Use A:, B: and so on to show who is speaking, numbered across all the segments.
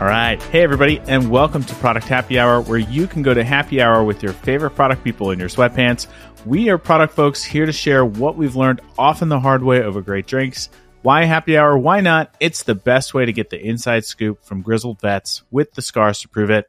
A: All right. Hey, everybody, and welcome to Product Happy Hour, where you can go to happy hour with your favorite product people in your sweatpants. We are product folks here to share what we've learned often the hard way over great drinks. Why happy hour? Why not? It's the best way to get the inside scoop from grizzled vets with the scars to prove it.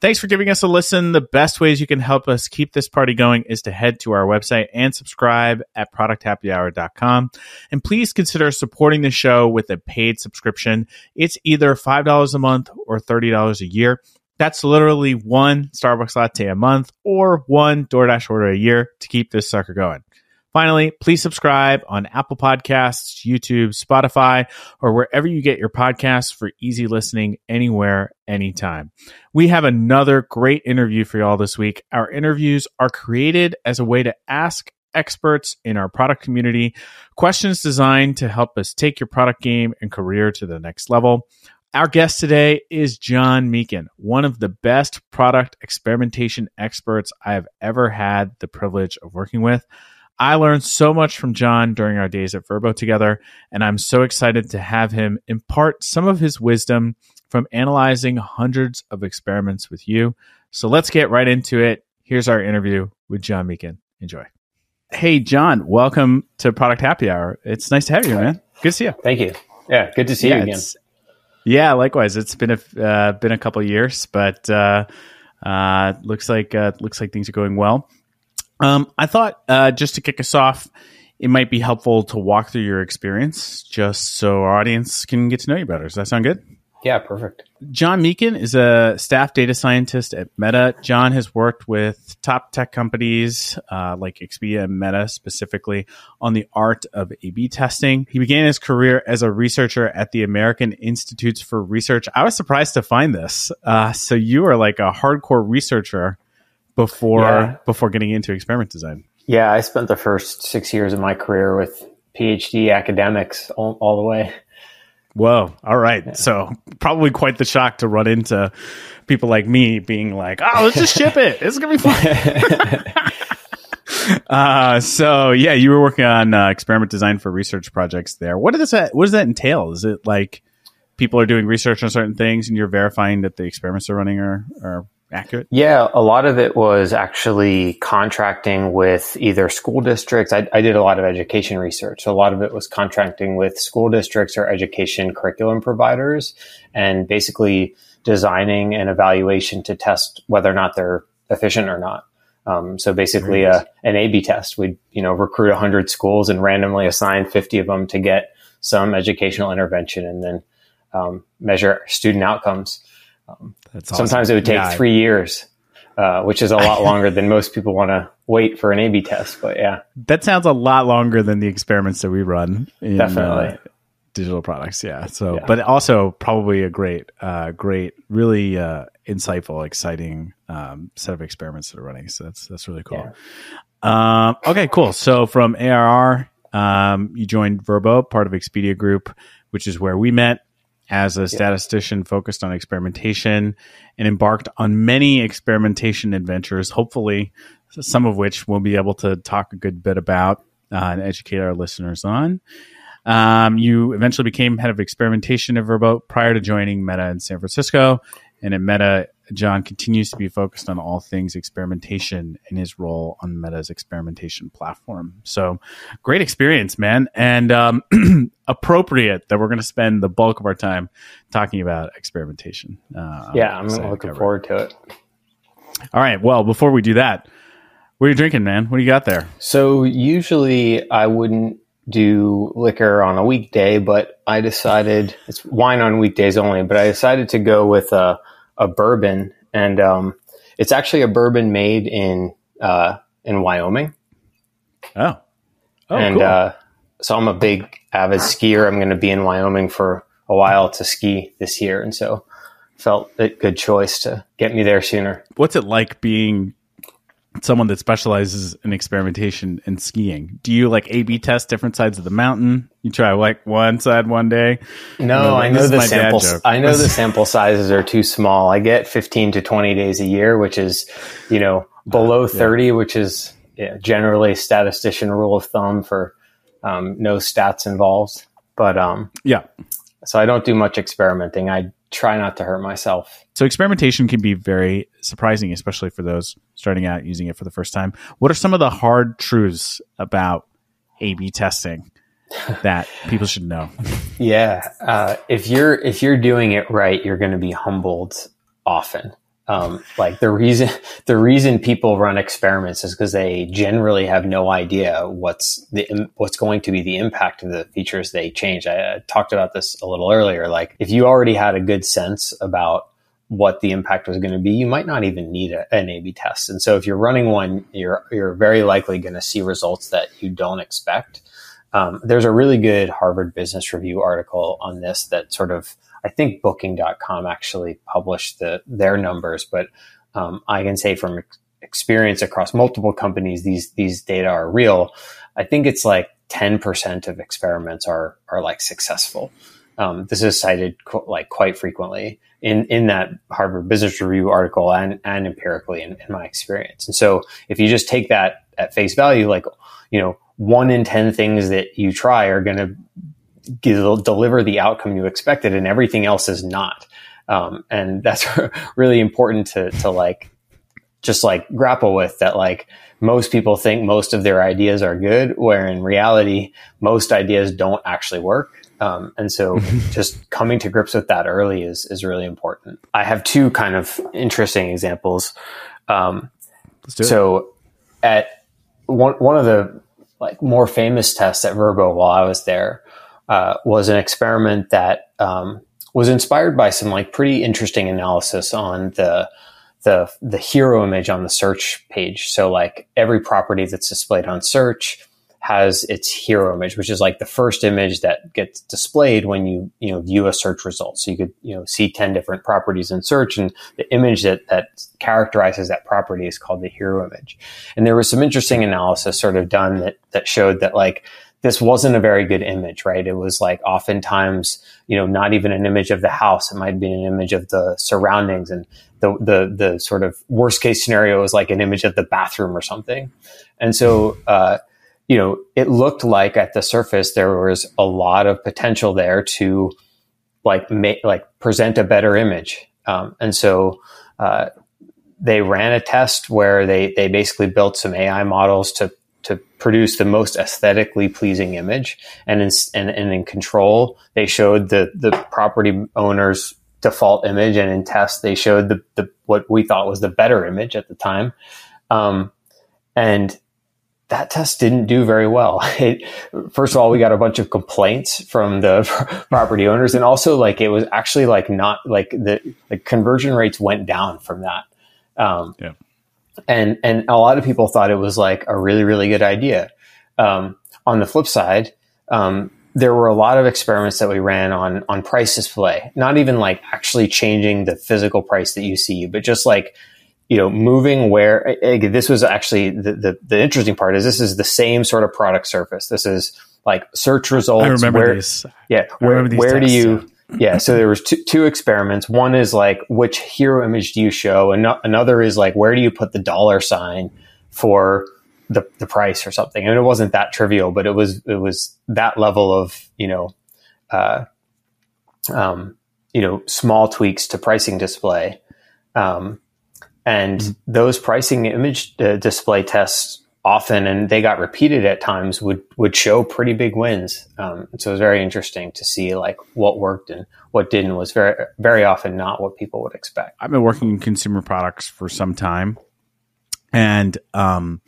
A: Thanks for giving us a listen. The best ways you can help us keep this party going is to head to our website and subscribe at producthappyhour.com. And please consider supporting the show with a paid subscription. It's either $5 a month or $30 a year. That's literally one Starbucks latte a month or one DoorDash order a year to keep this sucker going. Finally, please subscribe on Apple Podcasts, YouTube, Spotify, or wherever you get your podcasts for easy listening anywhere, anytime. We have another great interview for y'all this week. Our interviews are created as a way to ask experts in our product community questions designed to help us take your product game and career to the next level. Our guest today is John Meakin, one of the best product experimentation experts I have ever had the privilege of working with. I learned so much from John during our days at Vrbo together, and I'm so excited to have him impart some of his wisdom from analyzing hundreds of experiments with you. So let's get right into it. Here's our interview with John Meakin. Enjoy. Hey, John, welcome to Product Happy Hour. It's nice to have you, man. Good to see you.
B: Thank you. Yeah, good to see
A: yeah,
B: you again.
A: Yeah, likewise. It's been a uh, been a couple years, but uh, uh, looks like uh, looks like things are going well. Um, I thought uh, just to kick us off, it might be helpful to walk through your experience just so our audience can get to know you better. Does that sound good?
B: Yeah, perfect.
A: John Meakin is a staff data scientist at Meta. John has worked with top tech companies uh, like Expedia and Meta specifically on the art of A B testing. He began his career as a researcher at the American Institutes for Research. I was surprised to find this. Uh, so you are like a hardcore researcher before yeah. before getting into experiment design.
B: Yeah, I spent the first six years of my career with PhD academics all, all the way.
A: Whoa! All right, yeah. so probably quite the shock to run into people like me being like, "Oh, let's just ship it. It's gonna be fun." uh, so yeah, you were working on uh, experiment design for research projects there. What does that? What does that entail? Is it like people are doing research on certain things and you're verifying that the experiments are running are, are accurate?
B: Yeah, a lot of it was actually contracting with either school districts. I, I, did a lot of education research. So a lot of it was contracting with school districts or education curriculum providers and basically designing an evaluation to test whether or not they're efficient or not. Um, so basically, uh, an A/B test. We'd you know recruit 100 schools and randomly assign 50 of them to get some educational intervention, and then um, measure student outcomes. Um, That's awesome. Sometimes it would take yeah, three years, uh, which is a lot longer than most people want to wait for an A/B test. But yeah,
A: that sounds a lot longer than the experiments that we run. In,
B: Definitely.
A: Uh, digital products yeah so yeah. but also probably a great uh great really uh insightful exciting um set of experiments that are running so that's that's really cool yeah. um okay cool so from AIR um you joined Vrbo, part of expedia group which is where we met as a statistician focused on experimentation and embarked on many experimentation adventures, hopefully, some of which we'll be able to talk a good bit about uh, and educate our listeners on. Um, you eventually became head of experimentation at Vrbo prior to joining Meta in San Francisco. And at Meta, John continues to be focused on all things experimentation in his role on Meta's experimentation platform. So great experience, man. And um, appropriate that we're going to spend the bulk of our time talking about experimentation.
B: Uh, yeah, I'm looking forward to it.
A: All right. Well, before we do that, what are you drinking, man? What do you got there?
B: So usually I wouldn't do liquor on a weekday, but I decided it's wine on weekdays only. But I decided to go with a, a bourbon, and um, it's actually a bourbon made in uh, in Wyoming.
A: Oh,
B: oh and cool. uh, so I'm a big avid skier. I'm going to be in Wyoming for a while to ski this year, and so felt a good choice to get me there sooner.
A: What's it like being someone that specializes in experimentation and skiing. Do you like A B test different sides of the mountain? You try like one side one day?
B: No, I know the sample I know the sample sizes are too small. I get 15 to 20 days a year, which is, you know, below uh, 30, yeah. which is yeah, generally statistician rule of thumb for um, no stats involved. But um,
A: yeah.
B: so I don't do much experimenting. I try not to hurt myself.
A: So experimentation can be very surprising, especially for those starting out using it for the first time. What are some of the hard truths about A/B testing that people should know?
B: Yeah, uh, if you're if you're doing it right, you're going to be humbled often. Um, like the reason the reason people run experiments is because they generally have no idea what's the what's going to be the impact of the features they change. I, I talked about this a little earlier. Like if you already had a good sense about what the impact was going to be, you might not even need a, an A/B test. And so if you're running one, you're you're very likely going to see results that you don't expect. Um, there's a really good Harvard Business Review article on this that sort of I think Booking.com actually published the, their numbers, but um, I can say from ex- experience across multiple companies, these these data are real. I think it's like 10% of experiments are are like successful. Um, this is cited qu- like quite frequently in in that Harvard Business Review article and and empirically in, in my experience. And so if you just take that at face value, like you know, one in 10 things that you try are going to deliver the outcome you expected and everything else is not. Um, and that's really important to, to like, just like grapple with that, like most people think most of their ideas are good, where in reality, most ideas don't actually work. Um, and so just coming to grips with that early is, is really important. I have two kind of interesting examples. Um, so at one, one of the like more famous tests at Vrbo while I was there uh, was an experiment that um, was inspired by some like pretty interesting analysis on the the the hero image on the search page. So like every property that's displayed on search has its hero image, which is like the first image that gets displayed when you you know view a search result. So you could you know see ten different properties in search, and the image that that characterizes that property is called the hero image. And there was some interesting analysis sort of done that that showed that like this wasn't a very good image, right? It was like oftentimes, you know, not even an image of the house. It might be an image of the surroundings and the, the, the sort of worst case scenario is like an image of the bathroom or something. And so, uh, you know, it looked like at the surface there was a lot of potential there to like make, like present a better image. Um, and so, uh, they ran a test where they, they basically built some AI models to to produce the most aesthetically pleasing image. And in, and, and in control, they showed the, the property owner's default image. And in test, they showed the, the, what we thought was the better image at the time. Um, and that test didn't do very well. It, first of all, we got a bunch of complaints from the property owners, and also like it was actually like not like the conversion rates went down from that. Um, yeah and and a lot of people thought it was like a really really good idea. Um, on the flip side, um, there were a lot of experiments that we ran on on price display. Not even like actually changing the physical price that you see, but just like you know moving where this was actually the, the, the interesting part is this is the same sort of product surface. This is like search results. I
A: remember where, these.
B: Yeah, where, where tests, do you? Yeah yeah, so there was two, two, experiments. One is like which hero image do you show, and another is like where do you put the dollar sign for the the price or something. Mean, it wasn't that trivial, but it was it was that level of you know, uh, um, you know, small tweaks to pricing display, um, and mm-hmm. those pricing image uh, display tests often, and they got repeated at times, would would show pretty big wins. Um, so it was very interesting to see like what worked and what didn't. Was very very often not what people would expect.
A: I've been working in consumer products for some time, and um,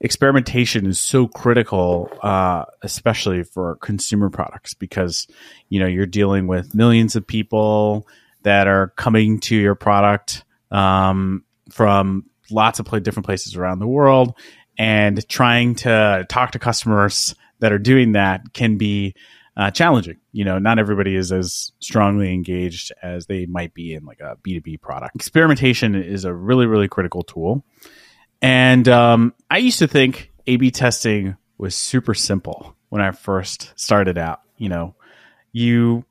A: experimentation is so critical, uh, especially for consumer products, because you know you're dealing with millions of people that are coming to your product um, from lots of different places around the world and trying to talk to customers that are doing that can be uh, challenging. You know, not everybody is as strongly engaged as they might be in like a B2B product. Experimentation is a really, really critical tool. And um, I used to think A B testing was super simple when I first started out. You know, you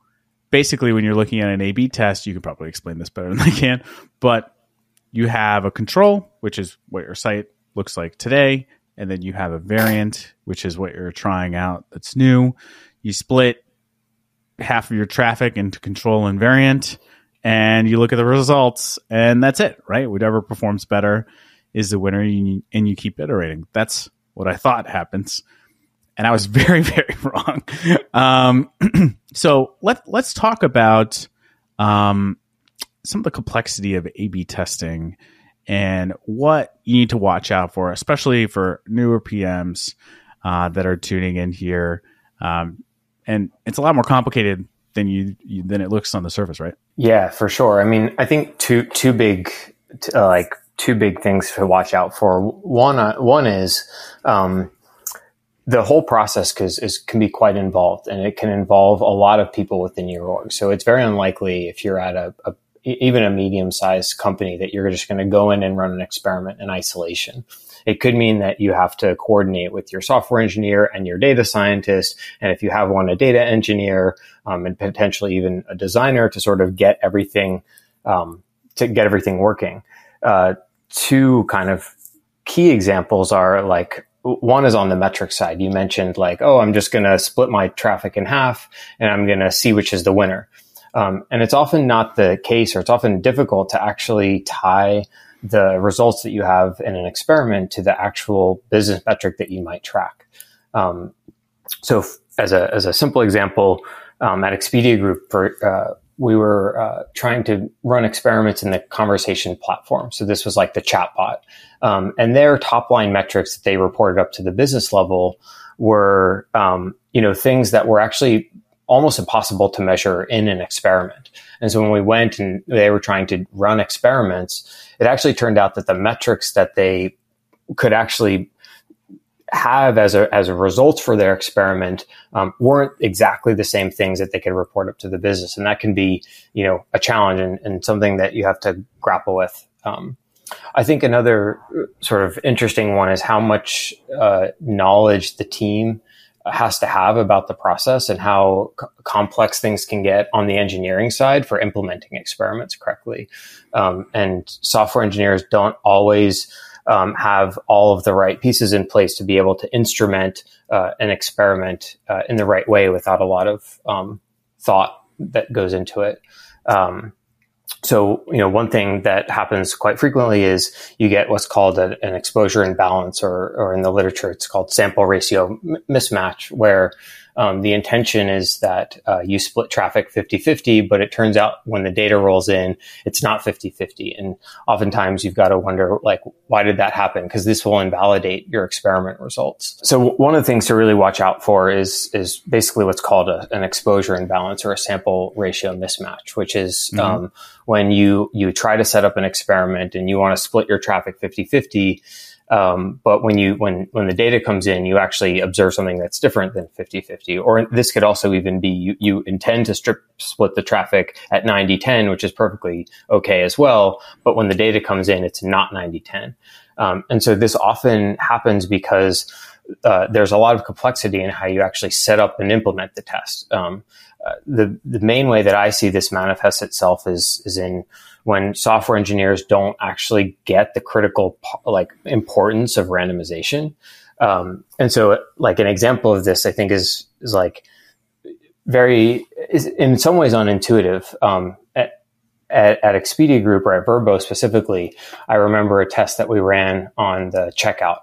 A: basically, when you're looking at an A B test, you can probably explain this better than I can, but you have a control, which is what your site looks like today. And then you have a variant, which is what you're trying out that's new. You split half of your traffic into control invariant and you look at the results and that's it, right? Whatever performs better is the winner and you keep iterating. That's what I thought happens. And I was very, very wrong. Um, so let, let's talk about um, some of the complexity of A B testing and what you need to watch out for, especially for newer PMs uh, that are tuning in here. Um, and it's a lot more complicated than you, you, than it looks on the surface, right?
B: Yeah, for sure. I mean, I think two two big uh, like two big things to watch out for. One uh, one is um, the whole process cause is can be quite involved, and it can involve a lot of people within your org. So it's very unlikely if you're at a, a even a medium sized company that you're just going to go in and run an experiment in isolation. It could mean that you have to coordinate with your software engineer and your data scientist. And if you have one, a data engineer, um, and potentially even a designer to sort of get everything, um, to get everything working. Uh, two kind of key examples are like, one is on the metric side. You mentioned like, oh, I'm just going to split my traffic in half and I'm going to see which is the winner. Um, and it's often not the case, or it's often difficult to actually tie the results that you have in an experiment to the actual business metric that you might track. Um, so, f- as a as a simple example, um, at Expedia Group, for, uh, we were uh, trying to run experiments in the conversation platform. So this was like the chatbot, um, and their top line metrics that they reported up to the business level were, um, you know, things that were actually almost impossible to measure in an experiment. And so when we went and they were trying to run experiments, it actually turned out that the metrics that they could actually have as a as a result for their experiment um, weren't exactly the same things that they could report up to the business, and that can be you know a challenge and, and something that you have to grapple with. Um, I think another sort of interesting one is how much uh, knowledge the team has to have about the process and how c- complex things can get on the engineering side for implementing experiments correctly. Um, and software engineers don't always um, have all of the right pieces in place to be able to instrument uh, an experiment uh, in the right way without a lot of um, thought that goes into it. Um, so, you know, one thing that happens quite frequently is you get what's called a, an exposure imbalance, or, or in the literature, it's called sample ratio mismatch, where um, the intention is that uh, you split traffic 50-50, but it turns out when the data rolls in, it's not 50-50. And oftentimes you've got to wonder, like, why did that happen? Because this will invalidate your experiment results. So one of the things to really watch out for is, is basically what's called a, an exposure imbalance or a sample ratio mismatch, which is mm-hmm. um, when you, you try to set up an experiment and you want to split your traffic 50-50, um, but when you when when the data comes in, you actually observe something that's different than 50-50. Or this could also even be you, you intend to strip split the traffic at 90-10, which is perfectly okay as well. But when the data comes in, it's not 90-10. Um, and so this often happens because uh, there's a lot of complexity in how you actually set up and implement the test. Um, uh, the the main way that I see this manifest itself is is in when software engineers don't actually get the critical like importance of randomization. Um, and so, like an example of this, I think is is like very is in some ways unintuitive. Um, at, at, Expedia Group or at Vrbo specifically, I remember a test that we ran on the checkout.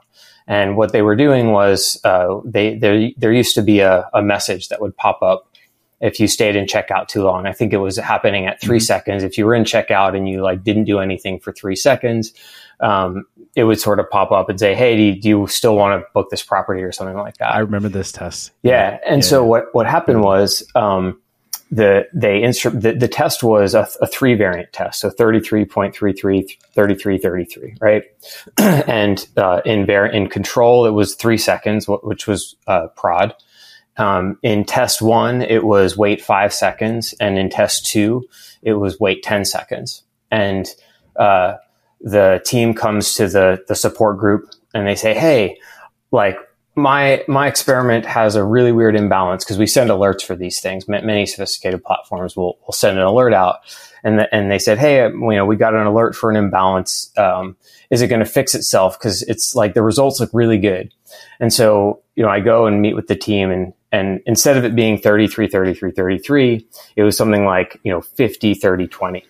B: And what they were doing was uh, they there there used to be a, a message that would pop up if you stayed in checkout too long. I think it was happening at 3 mm-hmm. seconds. If you were in checkout and you like didn't do anything for three seconds, um, it would sort of pop up and say, "Hey, do you, do you, still want to book this property or something like that?"
A: I remember this test.
B: Yeah, and yeah. so what what happened was um, the they instru- the, the test was a, a three variant test, so 33.33, 33, 33, right? and uh, in var- in control, it was three seconds, which was uh, prod. Um, in test one, it was wait five seconds, and in test two, it was wait ten seconds. And uh, the team comes to the the support group and they say, "Hey, like my my experiment has a really weird imbalance because we send alerts for these things. Many sophisticated platforms will will send an alert out, and the, and they said, "Hey, you know, we got an alert for an imbalance. Um, is it going to fix itself? Because it's like the results look really good." And so, you know, I go and meet with the team and and instead of it being 33, 33, 33, it was something like, you know, 50, 30, 20.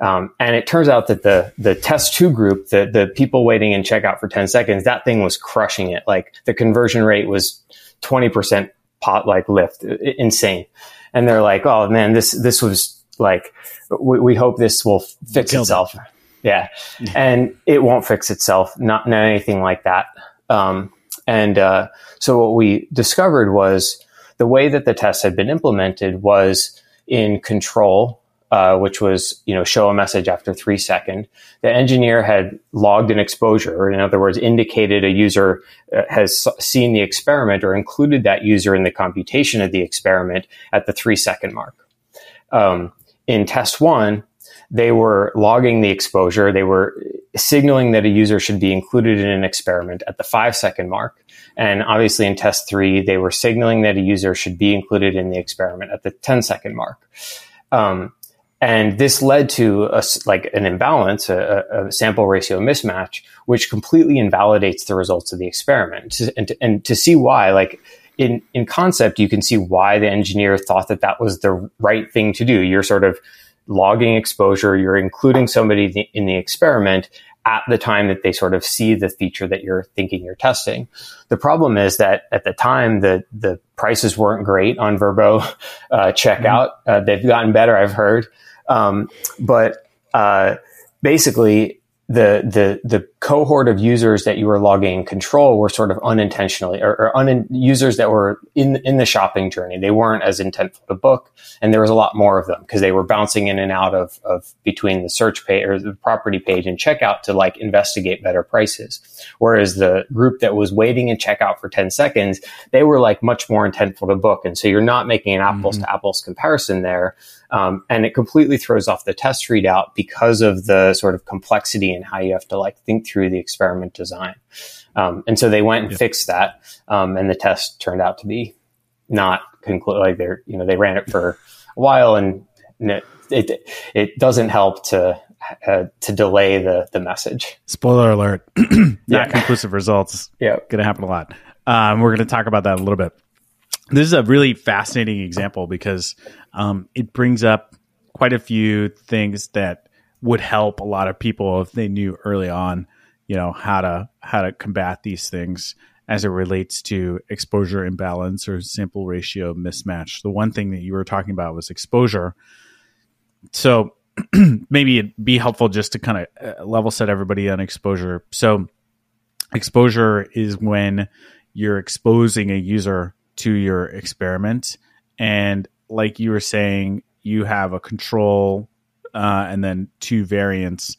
B: Um, and it turns out that the the test two group, the the people waiting in checkout for 10 seconds, that thing was crushing it. Like the conversion rate was 20% pot like lift, insane. And they're like, oh man, this this was like, we, we hope this will fix itself. Yeah. and it won't fix itself, not, not anything like that. Um, and uh, so what we discovered was the way that the test had been implemented was in control, uh, which was you know show a message after three second. The engineer had logged an exposure, in other words, indicated a user uh, has seen the experiment or included that user in the computation of the experiment at the three second mark. Um, in test one, they were logging the exposure. They were signaling that a user should be included in an experiment at the five second mark. And obviously in test three, they were signaling that a user should be included in the experiment at the 10 second mark. Um, and this led to a, like an imbalance, a, a, sample ratio mismatch, which completely invalidates the results of the experiment. And to, and to see why, like in, in concept, you can see why the engineer thought that that was the right thing to do. You're sort of logging exposure, you're including somebody in the experiment at the time that they sort of see the feature that you're thinking you're testing. The problem is that at the time the the prices weren't great on Vrbo uh, checkout. Mm-hmm. Uh, they've gotten better, I've heard, um, but uh, basically the the the cohort of users that you were logging control were sort of unintentionally or, or un, users that were in in the shopping journey. They weren't as intentful to book, and there was a lot more of them because they were bouncing in and out of of between the search page or the property page and checkout to like investigate better prices. Whereas the group that was waiting in checkout for ten seconds, they were like much more intentful to book, and so you're not making an apples mm-hmm. to apples comparison there. Um, and it completely throws off the test readout because of the sort of complexity and how you have to like think through the experiment design. Um, and so they went and yeah. fixed that, um, and the test turned out to be not conclude like they're you know they ran it for a while and it it, it doesn't help to uh, to delay the the message.
A: Spoiler alert: not yeah. conclusive results.
B: Yeah,
A: going to happen a lot. Um, we're going to talk about that a little bit. This is a really fascinating example because um, it brings up quite a few things that would help a lot of people if they knew early on, you know, how to how to combat these things as it relates to exposure imbalance or sample ratio mismatch. The one thing that you were talking about was exposure. So maybe it'd be helpful just to kind of uh, level set everybody on exposure. So exposure is when you're exposing a user to your experiment and like you were saying, you have a control uh, and then two variants.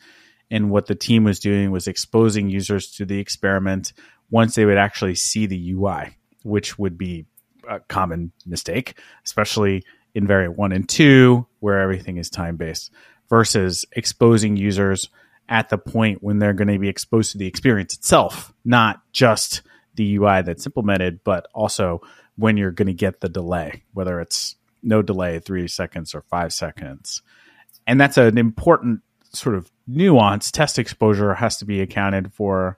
A: And what the team was doing was exposing users to the experiment once they would actually see the UI, which would be a common mistake, especially in variant one and two, where everything is time based, versus exposing users at the point when they're going to be exposed to the experience itself, not just the UI that's implemented, but also when you're going to get the delay, whether it's no delay, three seconds or five seconds. And that's an important sort of nuance. Test exposure has to be accounted for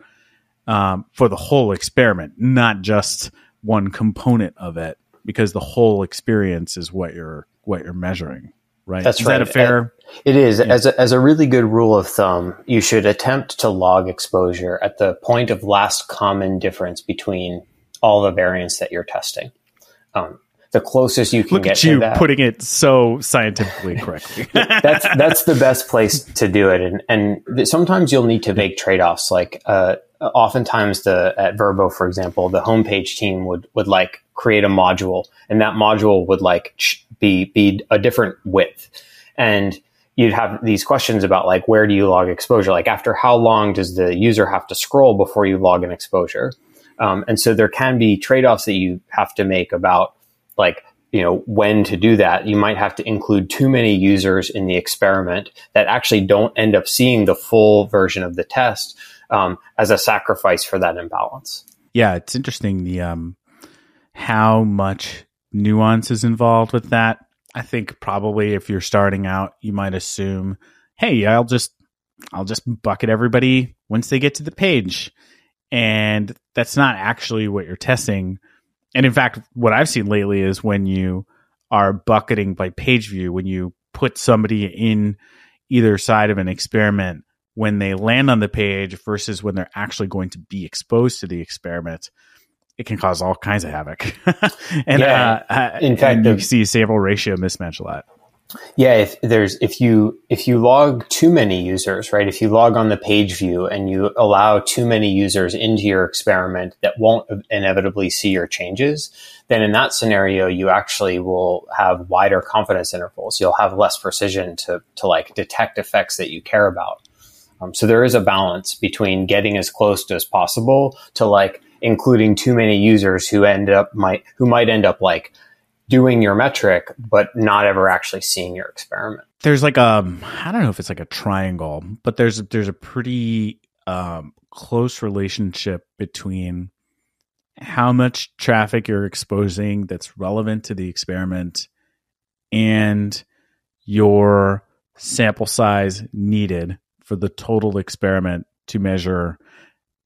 A: um, for the whole experiment, not just one component of it, because the whole experience is what you're what you're measuring. Right?
B: That's
A: is
B: right.
A: that a fair?
B: It is. Yeah. As, a, as a really good rule of thumb, you should attempt to log exposure at the point of last common difference between all the variants that you're testing. Um, the closest you can
A: Look
B: get
A: at you
B: that.
A: putting it so scientifically correctly.
B: that's that's the best place to do it, and and sometimes you'll need to make trade offs. Like uh, oftentimes, the at Vrbo, for example, the homepage team would would like create a module, and that module would like be be a different width, and you'd have these questions about like where do you log exposure? Like after how long does the user have to scroll before you log an exposure? Um, and so there can be trade offs that you have to make about like you know when to do that you might have to include too many users in the experiment that actually don't end up seeing the full version of the test um, as a sacrifice for that imbalance.
A: Yeah it's interesting the um, how much nuance is involved with that. I think probably if you're starting out you might assume hey i'll just i'll just bucket everybody once they get to the page. And that's not actually what you're testing and in fact, what I've seen lately is when you are bucketing by page view, when you put somebody in either side of an experiment when they land on the page versus when they're actually going to be exposed to the experiment, it can cause all kinds of havoc. and yeah, uh, in fact, you see sample ratio mismatch a lot.
B: Yeah, if there's if you if you log too many users, right? If you log on the page view and you allow too many users into your experiment that won't inevitably see your changes, then in that scenario you actually will have wider confidence intervals. You'll have less precision to to like detect effects that you care about. Um, so there is a balance between getting as close as possible to like including too many users who end up might who might end up like doing your metric but not ever actually seeing your experiment.
A: There's like a I don't know if it's like a triangle, but there's there's a pretty um, close relationship between how much traffic you're exposing that's relevant to the experiment and your sample size needed for the total experiment to measure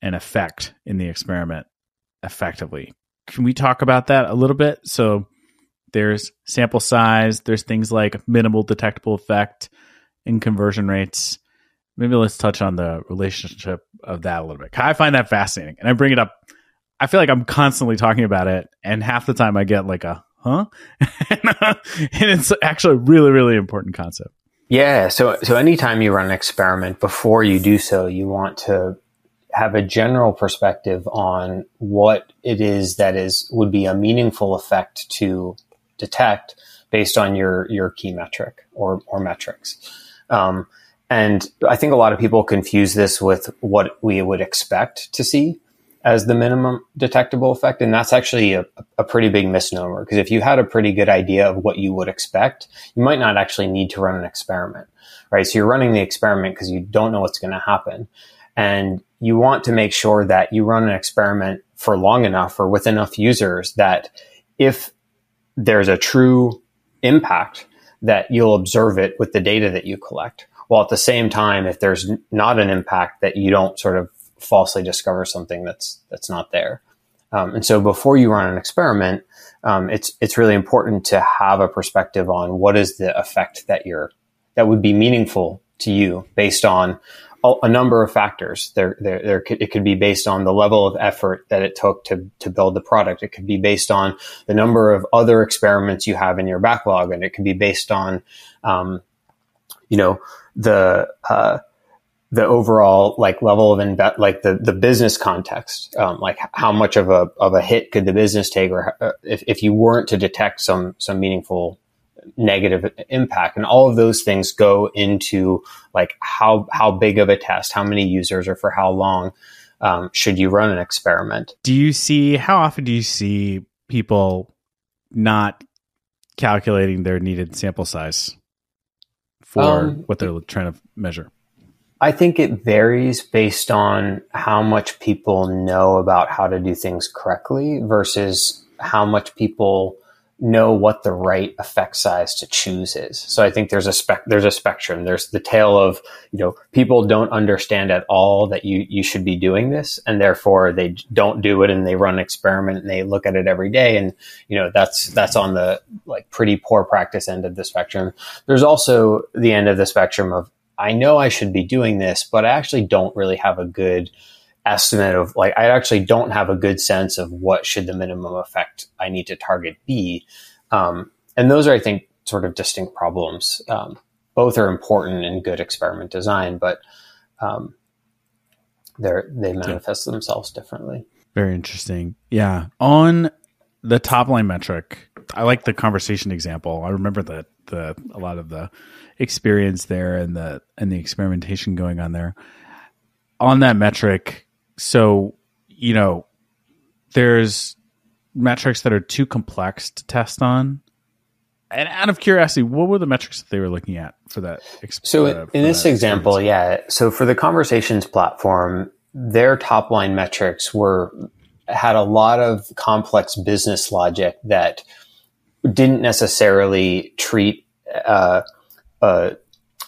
A: an effect in the experiment effectively. Can we talk about that a little bit? So there's sample size, there's things like minimal detectable effect and conversion rates. Maybe let's touch on the relationship of that a little bit. I find that fascinating. And I bring it up. I feel like I'm constantly talking about it. And half the time I get like a, huh? Uh, and it's actually a really, really important concept.
B: Yeah. So, so anytime you run an experiment, before you do so, you want to have a general perspective on what it is that is would be a meaningful effect to detect based on your your key metric or or metrics. Um, and I think a lot of people confuse this with what we would expect to see as the minimum detectable effect. And that's actually a, a pretty big misnomer because if you had a pretty good idea of what you would expect, you might not actually need to run an experiment, right? So you're running the experiment because you don't know what's going to happen. And you want to make sure that you run an experiment for long enough or with enough users that if there's a true impact that you'll observe it with the data that you collect. While at the same time, if there's not an impact that you don't sort of falsely discover something that's that's not there. Um, and so before you run an experiment, um, it's it's really important to have a perspective on what is the effect that you're that would be meaningful to you based on a, number of factors. There, there, there could, it could be based on the level of effort that it took to to build the product. It could be based on the number of other experiments you have in your backlog, and it could be based on, um, you know, the uh, the overall like level of inve- like the the business context um, like how much of a of a hit could the business take or uh, if, if you weren't to detect some some meaningful negative impact. And all of those things go into like how how big of a test how many users or for how long um, should you run an experiment.
A: Do you see how often do you see people not calculating their needed sample size for um, what they're trying to measure?
B: I think it varies based on how much people know about how to do things correctly versus how much people know what the right effect size to choose is. So I think there's a spec there's a spectrum. There's the tale of, you know, people don't understand at all that you you should be doing this and therefore they don't do it and they run an experiment and they look at it every day and you know that's that's on the like pretty poor practice end of the spectrum. There's also the end of the spectrum of I know I should be doing this, but I actually don't really have a good estimate of like I actually don't have a good sense of what should the minimum effect I need to target be. Um, and those are, I think, sort of distinct problems. Um, both are important in good experiment design, but um, they manifest yeah. themselves differently.
A: Very interesting. Yeah. On the top line metric, I like the conversation example. I remember that the a lot of the experience there and the and the experimentation going on there. On that metric, so you know, there's metrics that are too complex to test on. And out of curiosity, what were the metrics that they were looking at for that?
B: so uh, in this example, yeah. So for the conversations platform, their top line metrics were had a lot of complex business logic that didn't necessarily treat uh, uh,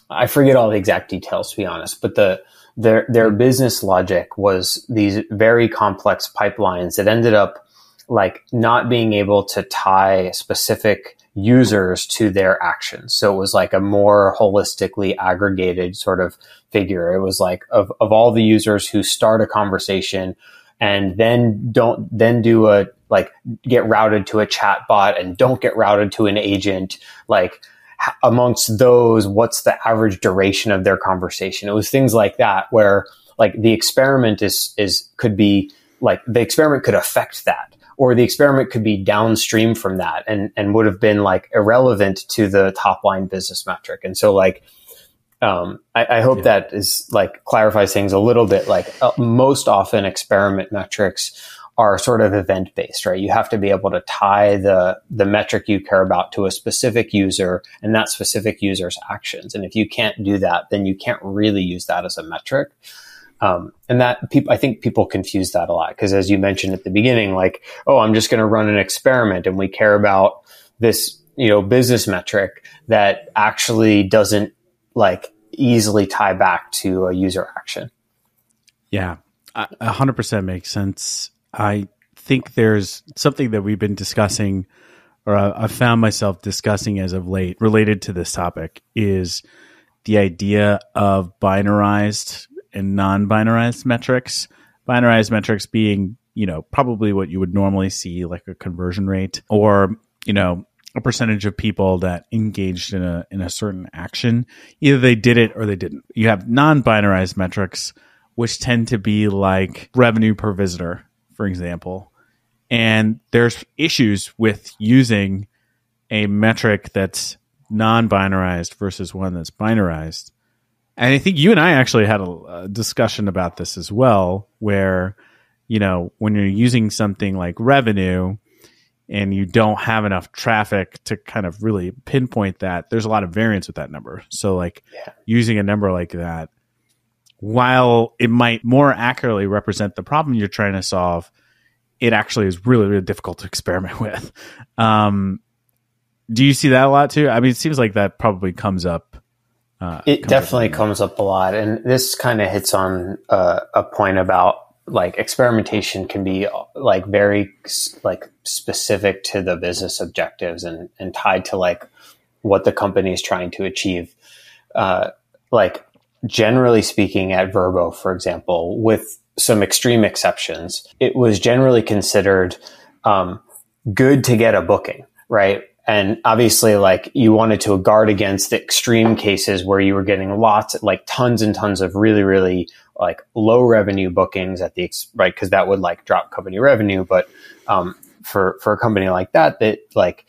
B: I forget all the exact details to be honest, but the their their mm-hmm. business logic was these very complex pipelines that ended up like not being able to tie specific users to their actions. So it was like a more holistically aggregated sort of figure. It was like of, of all the users who start a conversation and then don't then do a like get routed to a chat bot and don't get routed to an agent like amongst those what's the average duration of their conversation it was things like that where like the experiment is is could be like the experiment could affect that or the experiment could be downstream from that and and would have been like irrelevant to the top line business metric and so like um, I, I, hope yeah. that is like clarifies things a little bit. Like uh, most often, experiment metrics are sort of event based, right? You have to be able to tie the the metric you care about to a specific user and that specific user's actions. And if you can't do that, then you can't really use that as a metric. Um, and that people, I think people confuse that a lot because, as you mentioned at the beginning, like, oh, I'm just going to run an experiment, and we care about this, you know, business metric that actually doesn't like easily tie back to a user action.
A: Yeah, a hundred percent makes sense. I think there's something that we've been discussing, or I've found myself discussing as of late, related to this topic, is the idea of binarized and non-binarized metrics. Binarized metrics being, you know, probably what you would normally see, like a conversion rate, or you know, a percentage of people that engaged in a in a certain action. Either they did it or they didn't. You have non-binarized metrics, which tend to be like revenue per visitor, for example. And there's issues with using a metric that's non-binarized versus one that's binarized. And I think you and I actually had a, a discussion about this as well, where you know when you're using something like revenue and you don't have enough traffic to kind of really pinpoint that, there's a lot of variance with that number. So, like yeah. using a number like that, while it might more accurately represent the problem you're trying to solve, it actually is really, really difficult to experiment with. Um, do you see that a lot too? I mean, it seems like that probably comes up.
B: Uh, it comes definitely up comes up a lot, and this kind of hits on uh, a point about like experimentation can be like very like specific to the business objectives and and tied to like what the company is trying to achieve uh, like generally speaking at Vrbo for example with some extreme exceptions it was generally considered um, good to get a booking right? And obviously like you wanted to guard against the extreme cases where you were getting lots like tons and tons of really really like low revenue bookings at the right? Because that would like drop company revenue. But um, for for a company like that that like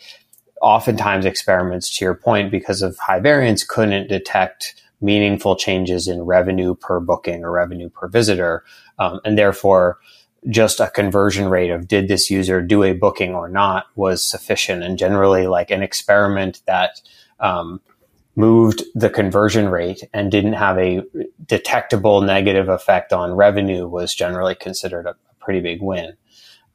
B: oftentimes experiments to your point because of high variance couldn't detect meaningful changes in revenue per booking or revenue per visitor um, and therefore just a conversion rate of did this user do a booking or not was sufficient and generally like an experiment that um, moved the conversion rate and didn't have a detectable negative effect on revenue was generally considered a, pretty big win.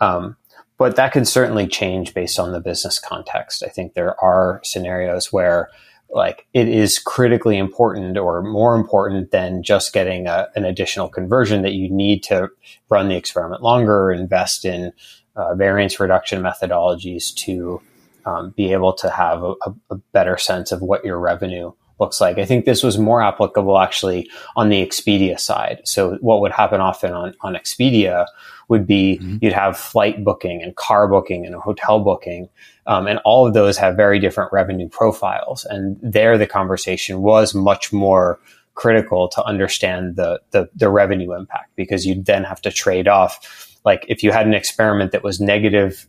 B: Um, but that can certainly change based on the business context. I think there are scenarios where like it is critically important or more important than just getting a, an additional conversion that you need to run the experiment longer, invest in uh, variance reduction methodologies to um, be able to have a, a, better sense of what your revenue looks like. I think this was more applicable actually on the Expedia side. So what would happen often on, on Expedia would be mm-hmm. you'd have flight booking and car booking and hotel booking. Um, and all of those have very different revenue profiles. And there the conversation was much more critical to understand the, the, the revenue impact because you'd then have to trade off like if you had an experiment that was negative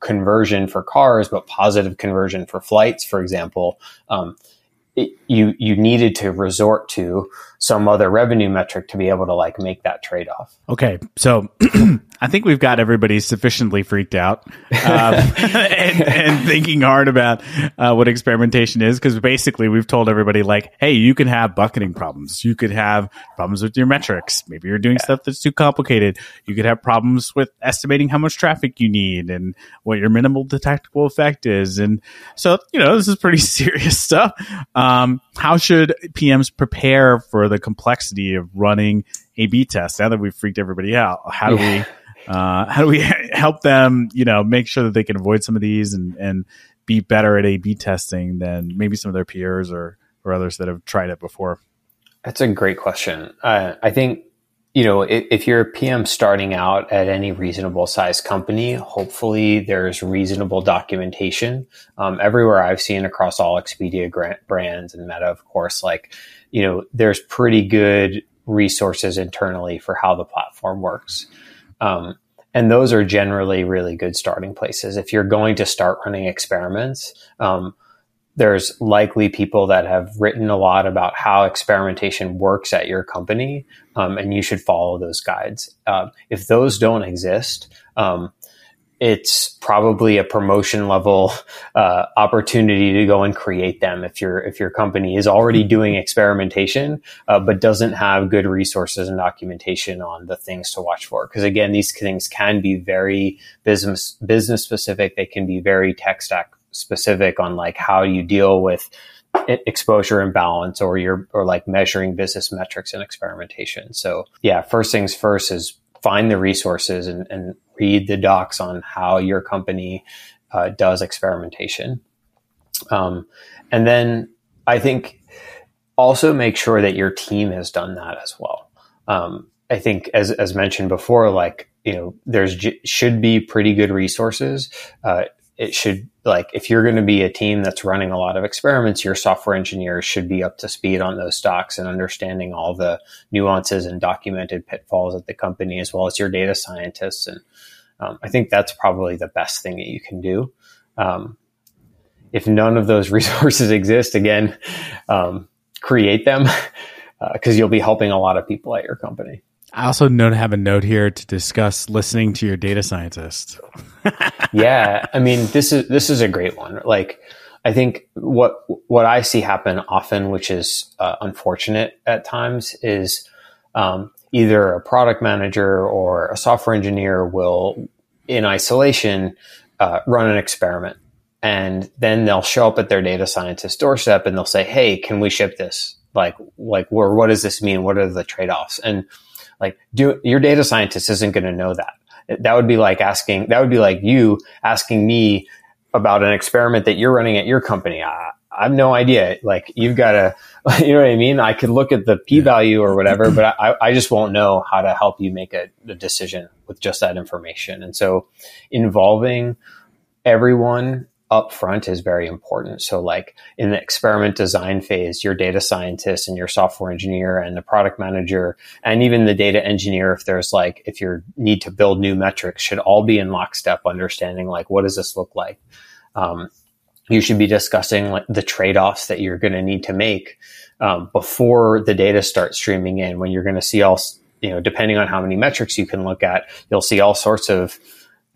B: conversion for cars, but positive conversion for flights, for example, um, you you needed to resort to some other revenue metric to be able to like make that trade off.
A: Okay, so I think we've got everybody sufficiently freaked out um, and, and, thinking hard about uh, what experimentation is because basically we've told everybody like, hey, you can have bucketing problems, you could have problems with your metrics, maybe you're doing yeah. stuff that's too complicated, you could have problems with estimating how much traffic you need and what your minimal detectable effect is, and so you know this is pretty serious stuff. Um, how should PMs prepare for the complexity of running A/B tests? Now that we've freaked everybody out, how do yeah. we Uh, how do we help them, you know, make sure that they can avoid some of these and, and be better at A B testing than maybe some of their peers or, or others that have tried it before?
B: That's a great question. Uh, I think you know, if, if, you're a PM starting out at any reasonable size company, hopefully there's reasonable documentation. Um, everywhere I've seen across all Expedia brands and Meta, of course, like, you know, there's pretty good resources internally for how the platform works. Um, and those are generally really good starting places. If you're going to start running experiments, um, there's likely people that have written a lot about how experimentation works at your company, um, and you should follow those guides. Uh, if those don't exist, um, it's probably a promotion level uh, opportunity to go and create them if your if your company is already doing experimentation uh, but doesn't have good resources and documentation on the things to watch for. Because again these things can be very business business specific. They can be very tech stack specific on like how you deal with exposure imbalance or you're or like measuring business metrics and experimentation. So yeah, first things first is find the resources and, and read the docs on how your company uh, does experimentation. Um, and then I think also make sure that your team has done that as well. Um, I think as, as mentioned before, like, you know, there's should be pretty good resources. Uh, it should like if you're going to be a team that's running a lot of experiments your software engineers should be up to speed on those stocks and understanding all the nuances and documented pitfalls at the company as well as your data scientists. And um, i think that's probably the best thing that you can do. Um, if none of those resources exist again um, create them because uh, you'll be helping a lot of people at your company
A: I also know to have a note here to discuss listening to your data scientist.
B: yeah, I mean this is this is a great one. Like I think what what I see happen often, which is uh, unfortunate at times, is um, either a product manager or a software engineer will, in isolation, uh, run an experiment, and then they'll show up at their data scientist doorstep and they'll say, "Hey, can we ship this? Like, like, or what does this mean? What are the trade offs?" and like, do your data scientist isn't going to know that. That would be like asking, that would be like you asking me about an experiment that you're running at your company. I, I have no idea. Like, you've got to, you know what I mean? I could look at the p value or whatever, but I, I just won't know how to help you make a, a decision with just that information. And so involving everyone up front is very important. So like in the experiment design phase, your data scientist and your software engineer and the product manager and even the data engineer, if there's like, if you need to build new metrics should all be in lockstep understanding like, what does this look like? Um, you should be discussing like the trade-offs that you're going to need to make um, before the data starts streaming in when you're going to see all, you know, depending on how many metrics you can look at, you'll see all sorts of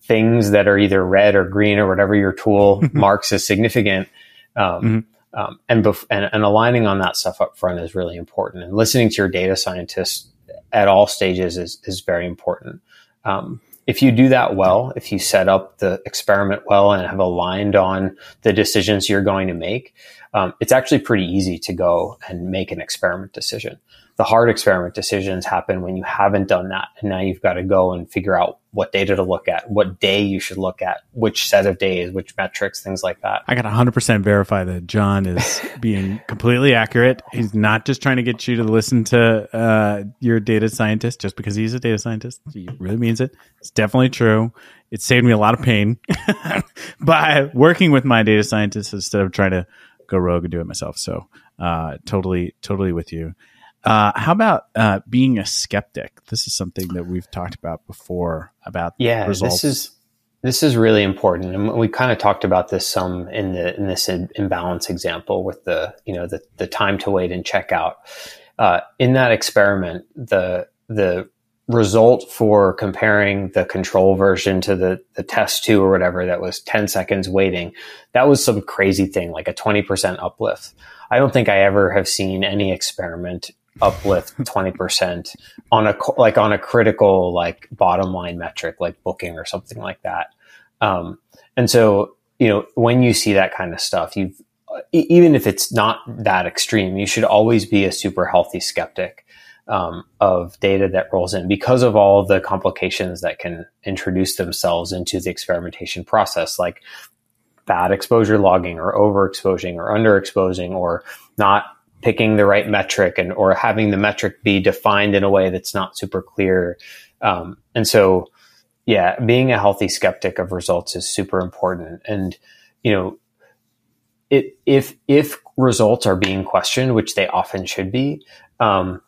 B: things that are either red or green or whatever your tool marks as significant. Um, mm-hmm. um, and, bef- and, and aligning on that stuff up front is really important. And listening to your data scientists at all stages is is very important. Um, if you do that well, if you set up the experiment well and have aligned on the decisions you're going to make, um, it's actually pretty easy to go and make an experiment decision the hard experiment decisions happen when you haven't done that. And now you've got to go and figure out what data to look at, what day you should look at, which set of days, which metrics, things like that.
A: I got 100% verify that John is being completely accurate. He's not just trying to get you to listen to uh, your data scientist just because he's a data scientist. He really means it. It's definitely true. It saved me a lot of pain by working with my data scientist instead of trying to go rogue and do it myself. So, uh, totally, totally with you. Uh, how about uh, being a skeptic? This is something that we've talked about before about
B: yeah,
A: results.
B: this is this is really important, and we kind of talked about this some in the in this imbalance example with the you know the the time to wait and checkout. Uh, in that experiment, the the result for comparing the control version to the, the test two or whatever that was 10 seconds waiting, that was some crazy thing, like a 20% uplift. I don't think I ever have seen any experiment uplift 20% on a like on a critical like bottom line metric like booking or something like that. Um, and so you know when you see that kind of stuff you even if it's not that extreme you should always be a super healthy skeptic um, of data that rolls in because of all the complications that can introduce themselves into the experimentation process, like bad exposure logging or overexposing or underexposing or not picking the right metric and or having the metric be defined in a way that's not super clear. Um, and so, yeah, being a healthy skeptic of results is super important. And you know, it, if if results are being questioned, which they often should be, um,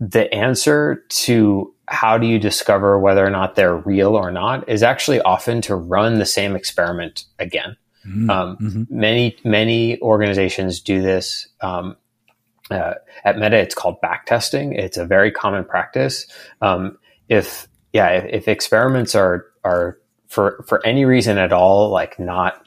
B: the answer to how do you discover whether or not they're real or not is actually often to run the same experiment again. Mm-hmm. Um, mm-hmm. Many many organizations do this. Um, uh, at Meta, it's called backtesting. It's a very common practice. Um, if yeah, if, if, experiments are are for for any reason at all, like not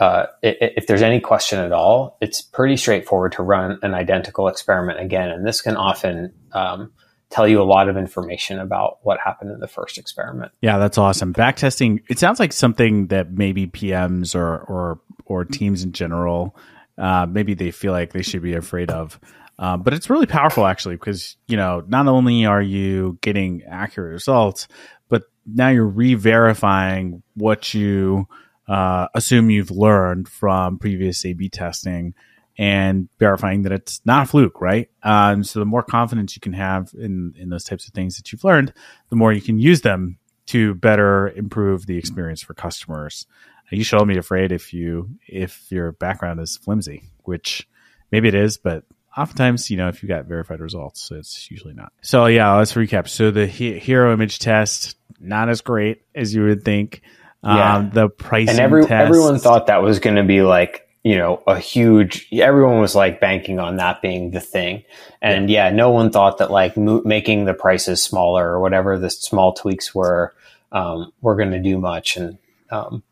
B: uh, if, if there's any question at all, it's pretty straightforward to run an identical experiment again, and this can often um, tell you a lot of information about what happened in the first experiment.
A: Yeah, that's awesome. Backtesting. It sounds like something that maybe PMs or or or teams in general uh, maybe they feel like they should be afraid of. Uh, but it's really powerful actually because you know not only are you getting accurate results, but now you're re-verifying what you uh, assume you've learned from previous A/B testing and verifying that it's not a fluke, right? Um, so the more confidence you can have in in those types of things that you've learned, the more you can use them to better improve the experience for customers you should all be afraid if you if your background is flimsy, which maybe it is, but oftentimes, you know, if you got verified results, it's usually not. So yeah, let's recap. So the he- hero image test not as great as you would think. Yeah. Um, the price
B: and every, everyone thought that was going to be like you know a huge. Everyone was like banking on that being the thing, and yeah, yeah no one thought that like mo- making the prices smaller or whatever the small tweaks were um, were going to do much. And um,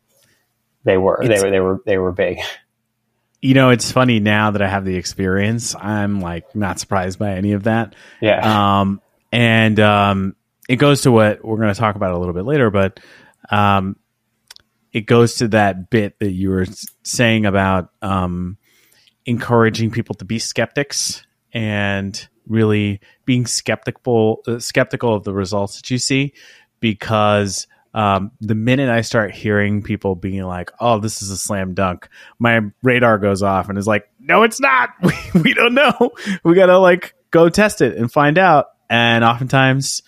B: they were. It's, they were. They were. They were big.
A: You know, it's funny now that I have the experience. I'm like not surprised by any of that.
B: Yeah.
A: Um, and um, it goes to what we're going to talk about a little bit later, but um, it goes to that bit that you were saying about um, encouraging people to be skeptics and really being skeptical uh, skeptical of the results that you see because um, the minute I start hearing people being like, "Oh, this is a slam dunk," my radar goes off and is like, "No, it's not. We, we don't know. We gotta like go test it and find out." And oftentimes,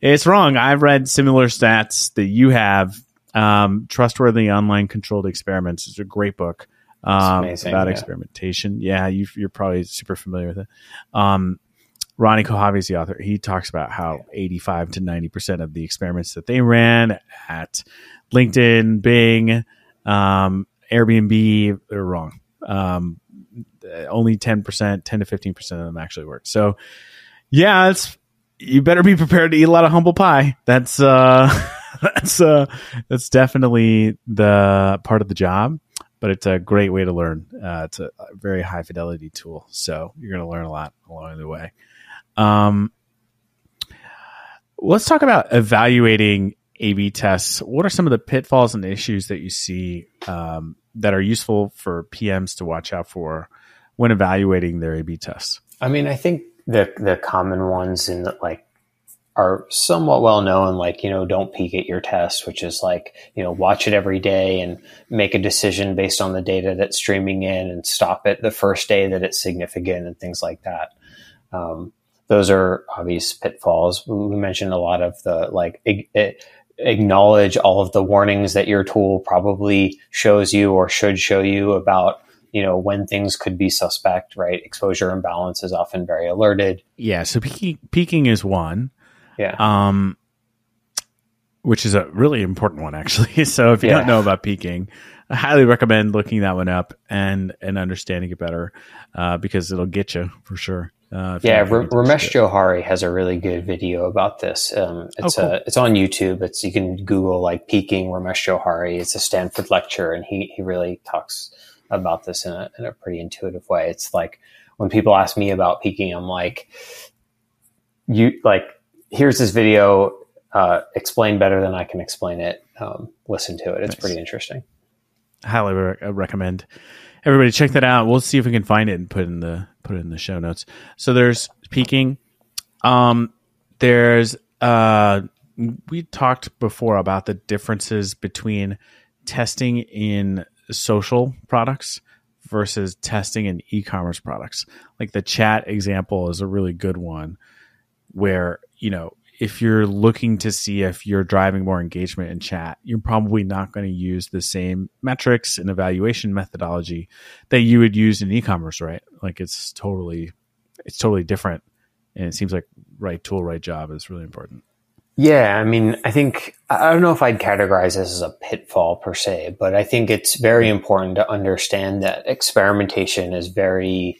A: it's wrong. I've read similar stats that you have. Um, Trustworthy Online Controlled Experiments is a great book um, amazing, about yeah. experimentation. Yeah, you, are probably super familiar with it. Um, Ronnie Kohavi is the author. He talks about how 85 to 90% of the experiments that they ran at LinkedIn, Bing, um, Airbnb, they're wrong. Um, only 10%, 10 to 15% of them actually worked. So, yeah, it's, you better be prepared to eat a lot of humble pie. That's, uh, that's, uh, that's definitely the part of the job but it's a great way to learn. Uh, it's a, very high fidelity tool, so you're going to learn a lot along the way. Um, let's talk about evaluating A/B tests. What are some of the pitfalls and issues that you see um, that are useful for PMs to watch out for when evaluating their A/B tests?
B: I mean, I think the the common ones in the, like are somewhat well known, like, you know, don't peek at your test, which is like, you know, watch it every day and make a decision based on the data that's streaming in and stop it the first day that it's significant and things like that. Um, those are obvious pitfalls. We mentioned a lot of the like acknowledge all of the warnings that your tool probably shows you or should show you about you know when things could be suspect right exposure imbalance is often very alerted
A: yeah so peeking, peeking is one
B: yeah
A: um which is a really important one actually so if you yeah. don't know about peeking I highly recommend looking that one up and and understanding it better uh, because it'll get you for sure.
B: Uh, yeah, R- Ramesh Johari has a really good video about this. Um, it's oh, cool. a, it's on YouTube. It's you can Google like peeking Ramesh Johari. It's a Stanford lecture, and he he really talks about this in a in a pretty intuitive way. It's like when people ask me about peeking, I'm like, you like here's this video. Uh, explain better than I can explain it. Um, listen to it. It's nice. pretty interesting.
A: Highly re- recommend everybody check that out. We'll see if we can find it and put in the put it in the show notes. So there's peeking. Um, there's uh, we talked before about the differences between testing in social products versus testing in e-commerce products. Like the chat example is a really good one where, you know, if you're looking to see if you're driving more engagement in chat, you're probably not going to use the same metrics and evaluation methodology that you would use in e-commerce, right? Like it's totally it's totally different. And it seems like right tool, right job is really important.
B: Yeah, I mean, I think I don't know if I'd categorize this as a pitfall per se, but I think it's very important to understand that experimentation is very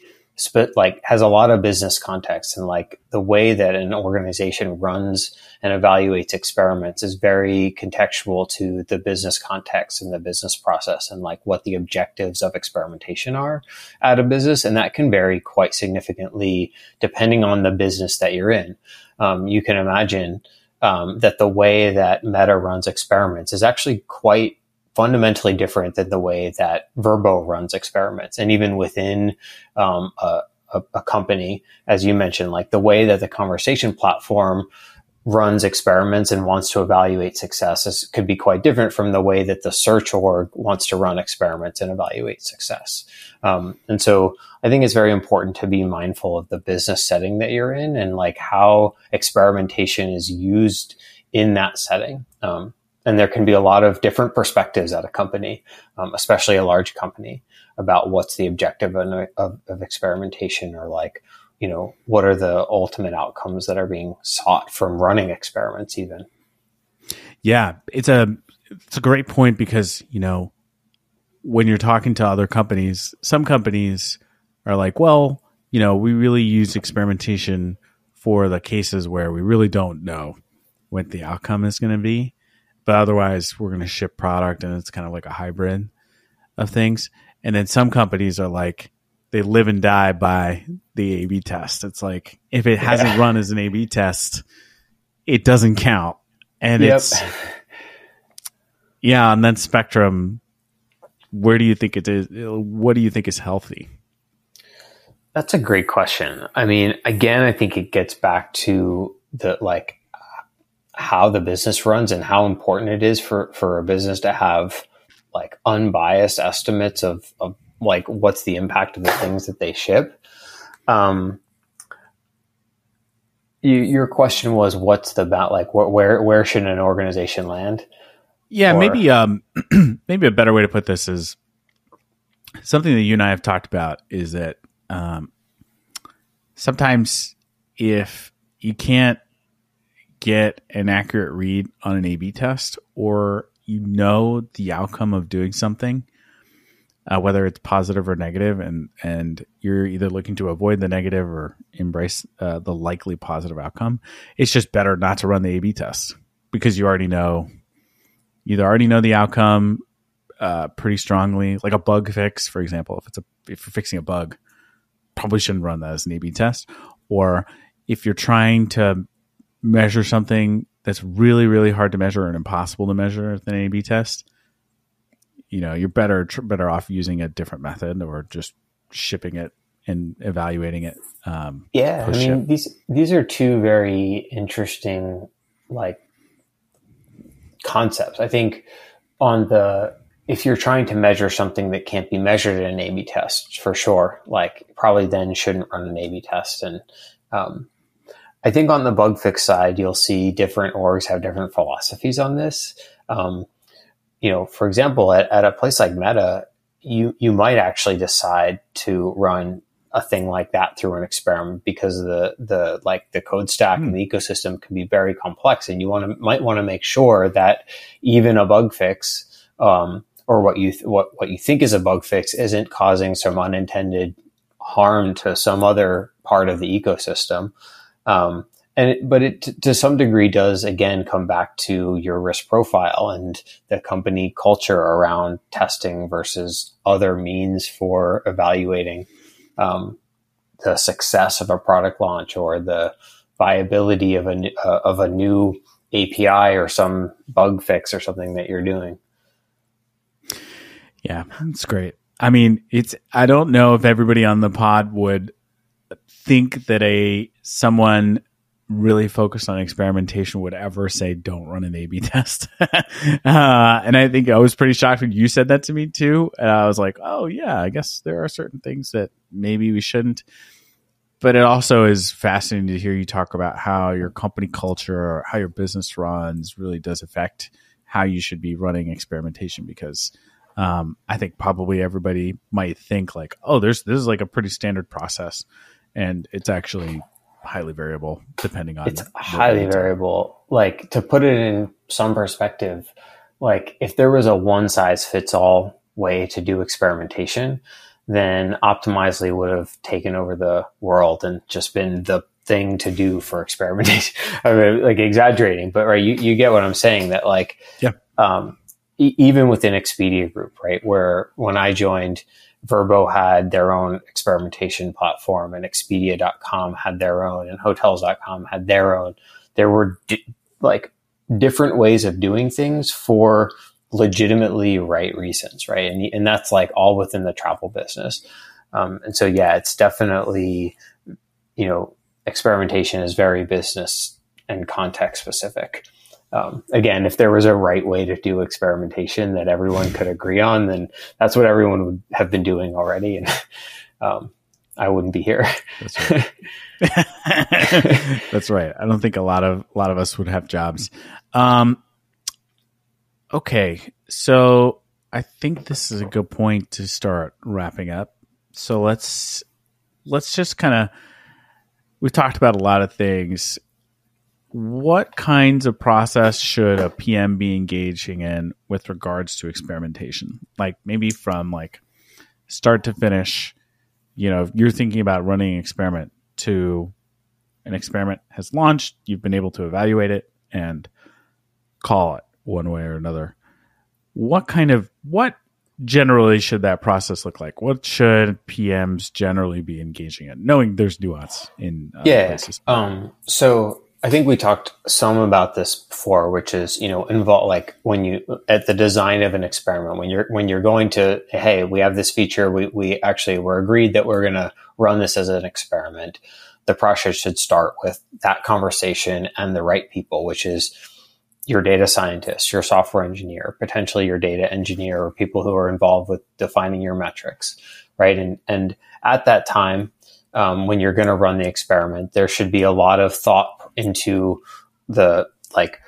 B: like has a lot of business context and like the way that an organization runs and evaluates experiments is very contextual to the business context and the business process and like what the objectives of experimentation are at a business. And that can vary quite significantly depending on the business that you're in. Um, you can imagine um, that the way that Meta runs experiments is actually quite fundamentally different than the way that Vrbo runs experiments. And even within um, a, a, a, company, as you mentioned, like the way that the conversation platform runs experiments and wants to evaluate success is, could be quite different from the way that the search org wants to run experiments and evaluate success. Um, and so I think it's very important to be mindful of the business setting that you're in and like how experimentation is used in that setting. Um, and there can be a lot of different perspectives at a company, um, especially a large company, about what's the objective of, of, of experimentation or like you know, what are the ultimate outcomes that are being sought from running experiments even?
A: Yeah, it's a it's a great point because, you know, when you're talking to other companies, some companies are like, well, you know, we really use experimentation for the cases where we really don't know what the outcome is going to be. But otherwise, we're going to ship product and it's kind of like a hybrid of things. And then some companies are like, they live and die by the A/B test. It's like if it hasn't yeah. run as an A/B test, it doesn't count, and yep. it's yeah. And then spectrum, where do you think it is? What do you think is healthy?
B: That's a great question. I mean, again, I think it gets back to the like how the business runs and how important it is for for a business to have like unbiased estimates of of like what's the impact of the things that they ship. Um, you, your question was what's the about like wh- where where should an organization land?
A: Yeah, or, maybe um maybe a better way to put this is something that you and I have talked about is that um sometimes if you can't get an accurate read on an A B test or you know the outcome of doing something, uh, whether it's positive or negative, and and you're either looking to avoid the negative or embrace uh, the likely positive outcome. It's just better not to run the A/B test because you already know, either already know the outcome uh, pretty strongly, like a bug fix, for example. If it's a if you're fixing a bug, probably shouldn't run that as an A/B test, or if you're trying to measure something that's really really hard to measure and impossible to measure with an A/B test you know you're better tr- better off using a different method or just shipping it and evaluating it. Um,
B: yeah, I mean these these are two very interesting like concepts. I think on the if you're trying to measure something that can't be measured in an A/B test, for sure, like probably then shouldn't run an A/B test. And um, I think on the bug fix side, you'll see different orgs have different philosophies on this. Um, you know, for example, at, at a place like Meta, you you might actually decide to run a thing like that through an experiment because the the like the code stack mm. and the hmm. ecosystem can be very complex, and you want to might want to make sure that even a bug fix um, or what you th- what what you think is a bug fix isn't causing some unintended harm to some other part of the ecosystem. Um, and it, but it to some degree does again come back to your risk profile and the company culture around testing versus other means for evaluating um, the success of a product launch or the viability of a uh, of a new API or some bug fix or something that you're doing.
A: Yeah, that's great. I mean, it's I don't know if everybody on the pod would think that a someone really focused on experimentation would ever say don't run an A/B test. uh, and I think I was pretty shocked when you said that to me too. And I was like, oh yeah, I guess there are certain things that maybe we shouldn't. But it also is fascinating to hear you talk about how your company culture or how your business runs really does affect how you should be running experimentation because um, I think probably everybody might think like, oh, there's this is like a pretty standard process, and it's actually highly variable depending on.
B: It's highly variable. Like to put it in some perspective, like if there was a one size fits all way to do experimentation, then Optimizely would have taken over the world and just been the thing to do for experimentation. I mean, like exaggerating, but right, you, you get what I'm saying that like,
A: yeah.
B: Um, e- even within Expedia Group, right, where when I joined, Vrbo had their own experimentation platform and Expedia.com had their own and Hotels.com had their own. There were di- like different ways of doing things for legitimately right reasons, right? And, and that's like all within the travel business. Um, and so, yeah, it's definitely, you know, experimentation is very business and context specific. Um, again, if there was a right way to do experimentation that everyone could agree on, then that's what everyone would have been doing already, and um, I wouldn't be here.
A: That's right. that's right. I don't think a lot of a lot of us would have jobs. Um, okay, so I think this is a good point to start wrapping up. So let's let's just kind of we've talked about a lot of things. What kinds of process should a PM be engaging in with regards to experimentation? Like maybe from like start to finish, you know, you're thinking about running an experiment to an experiment has launched, you've been able to evaluate it and call it one way or another. What kind of what generally should that process look like? What should PMs generally be engaging in, knowing there's nuance in
B: uh, yeah. Places? Um, so I think we talked some about this before, which is you know involve like when you at the design of an experiment when you're when you're going to hey we have this feature we we actually we're agreed that we're going to run this as an experiment. The process should start with that conversation and the right people, which is your data scientist, your software engineer, potentially your data engineer, or people who are involved with defining your metrics, right? And and at that time, um, when you're going to run the experiment, there should be a lot of thought into the like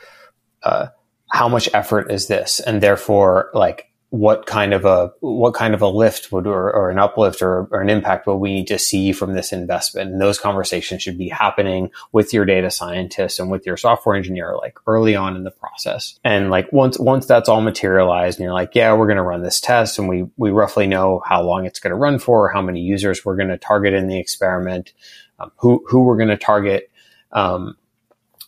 B: uh, how much effort is this, and therefore like what kind of a what kind of a lift would or, or an uplift or, or, an impact would we need to see from this investment? And those conversations should be happening with your data scientist and with your software engineer like early on in the process. And like once once that's all materialized and you're like yeah we're going to run this test and we we roughly know how long it's going to run for how many users we're going to target in the experiment um, who who we're going to target um,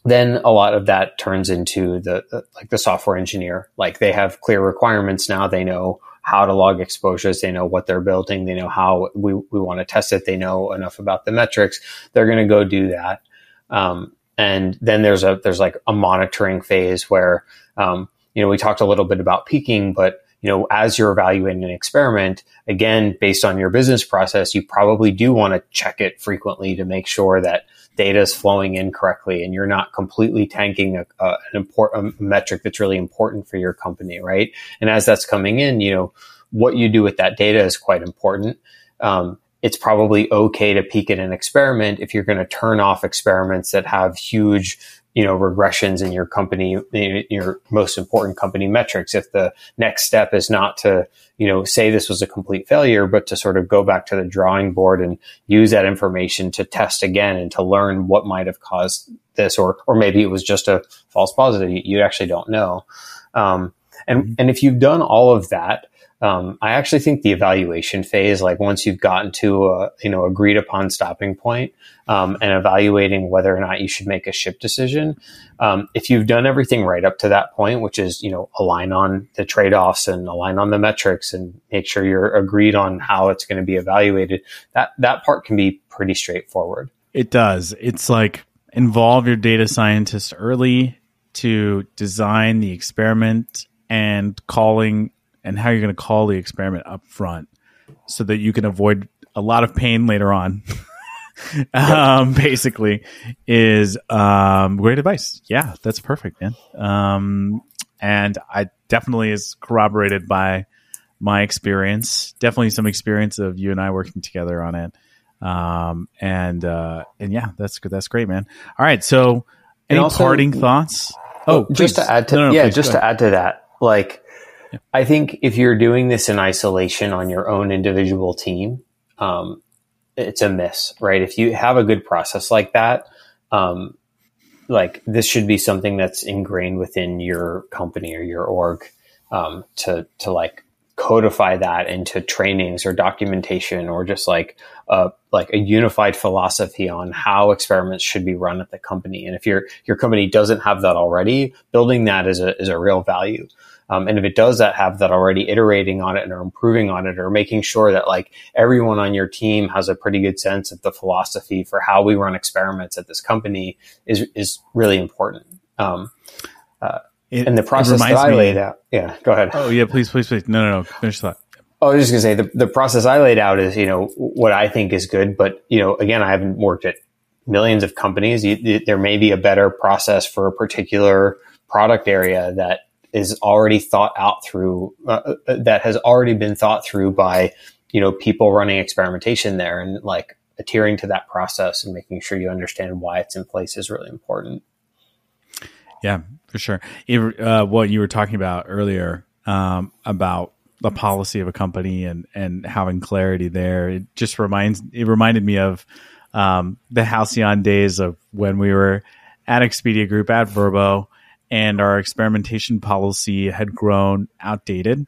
B: then a lot of that turns into the, the, like the software engineer. Like they have clear requirements now. They know how to log exposures. They know what they're building. They know how we, we want to test it. They know enough about the metrics. They're going to go do that. Um, and then there's a there's like a monitoring phase where um, you know we talked a little bit about peeking but you know as you're evaluating an experiment again based on your business process you probably do want to check it frequently to make sure that data is flowing in correctly and you're not completely tanking a, a, an important metric that's really important for your company, right? And as that's coming in, you know, what you do with that data is quite important. Um, it's probably okay to peek at an experiment if you're going to turn off experiments that have huge you know regressions in your company your most important company metrics if the next step is not to you know say this was a complete failure but to sort of go back to the drawing board and use that information to test again and to learn what might have caused this or or maybe it was just a false positive you, actually don't know um, and mm-hmm. and if you've done all of that um, I actually think the evaluation phase, like once you've gotten to a you know agreed upon stopping point, um, and evaluating whether or not you should make a ship decision, um, if you've done everything right up to that point, which is you know align on the trade offs and align on the metrics and make sure you're agreed on how it's going to be evaluated, that that part can be pretty straightforward.
A: It does. It's like involve your data scientist early to design the experiment and calling and how you're going to call the experiment up front so that you can avoid a lot of pain later on um, basically, is um, great advice. Yeah, that's perfect, man. Um, and I definitely is corroborated by my experience. Definitely some experience of you and I working together on it. Um, and uh, and yeah, that's good. That's great, man. All right, so any also, parting thoughts?
B: Oh, just to add to no, no, yeah, please, just to add to that, like yeah. I think if you're doing this in isolation on your own individual team, um, it's a miss, right? If you have a good process like that, um, like this should be something that's ingrained within your company or your org um, to to like codify that into trainings or documentation or just like a like a unified philosophy on how experiments should be run at the company. And if your your company doesn't have that already, building that is a is a real value. Um, and if it does that, have that already iterating on it or improving on it or making sure that like everyone on your team has a pretty good sense of the philosophy for how we run experiments at this company is, is really important. Um, uh, it, and the process that I laid out. Yeah, go ahead.
A: Oh yeah, please, please, please. No, no, no. Finish that.
B: Oh, I was just gonna say the, the process I laid out is, you know, what I think is good, but you know, again, I haven't worked at millions of companies. You, there may be a better process for a particular product area that is already thought out through uh, uh, that has already been thought through by you know people running experimentation there and like adhering to that process and making sure you understand why it's in place is really important.
A: Yeah for sure. Uh, what you were talking about earlier um, about the policy of a company and and having clarity there it just reminds it reminded me of um, the halcyon days of when we were at expedia group at vrbo and our experimentation policy had grown outdated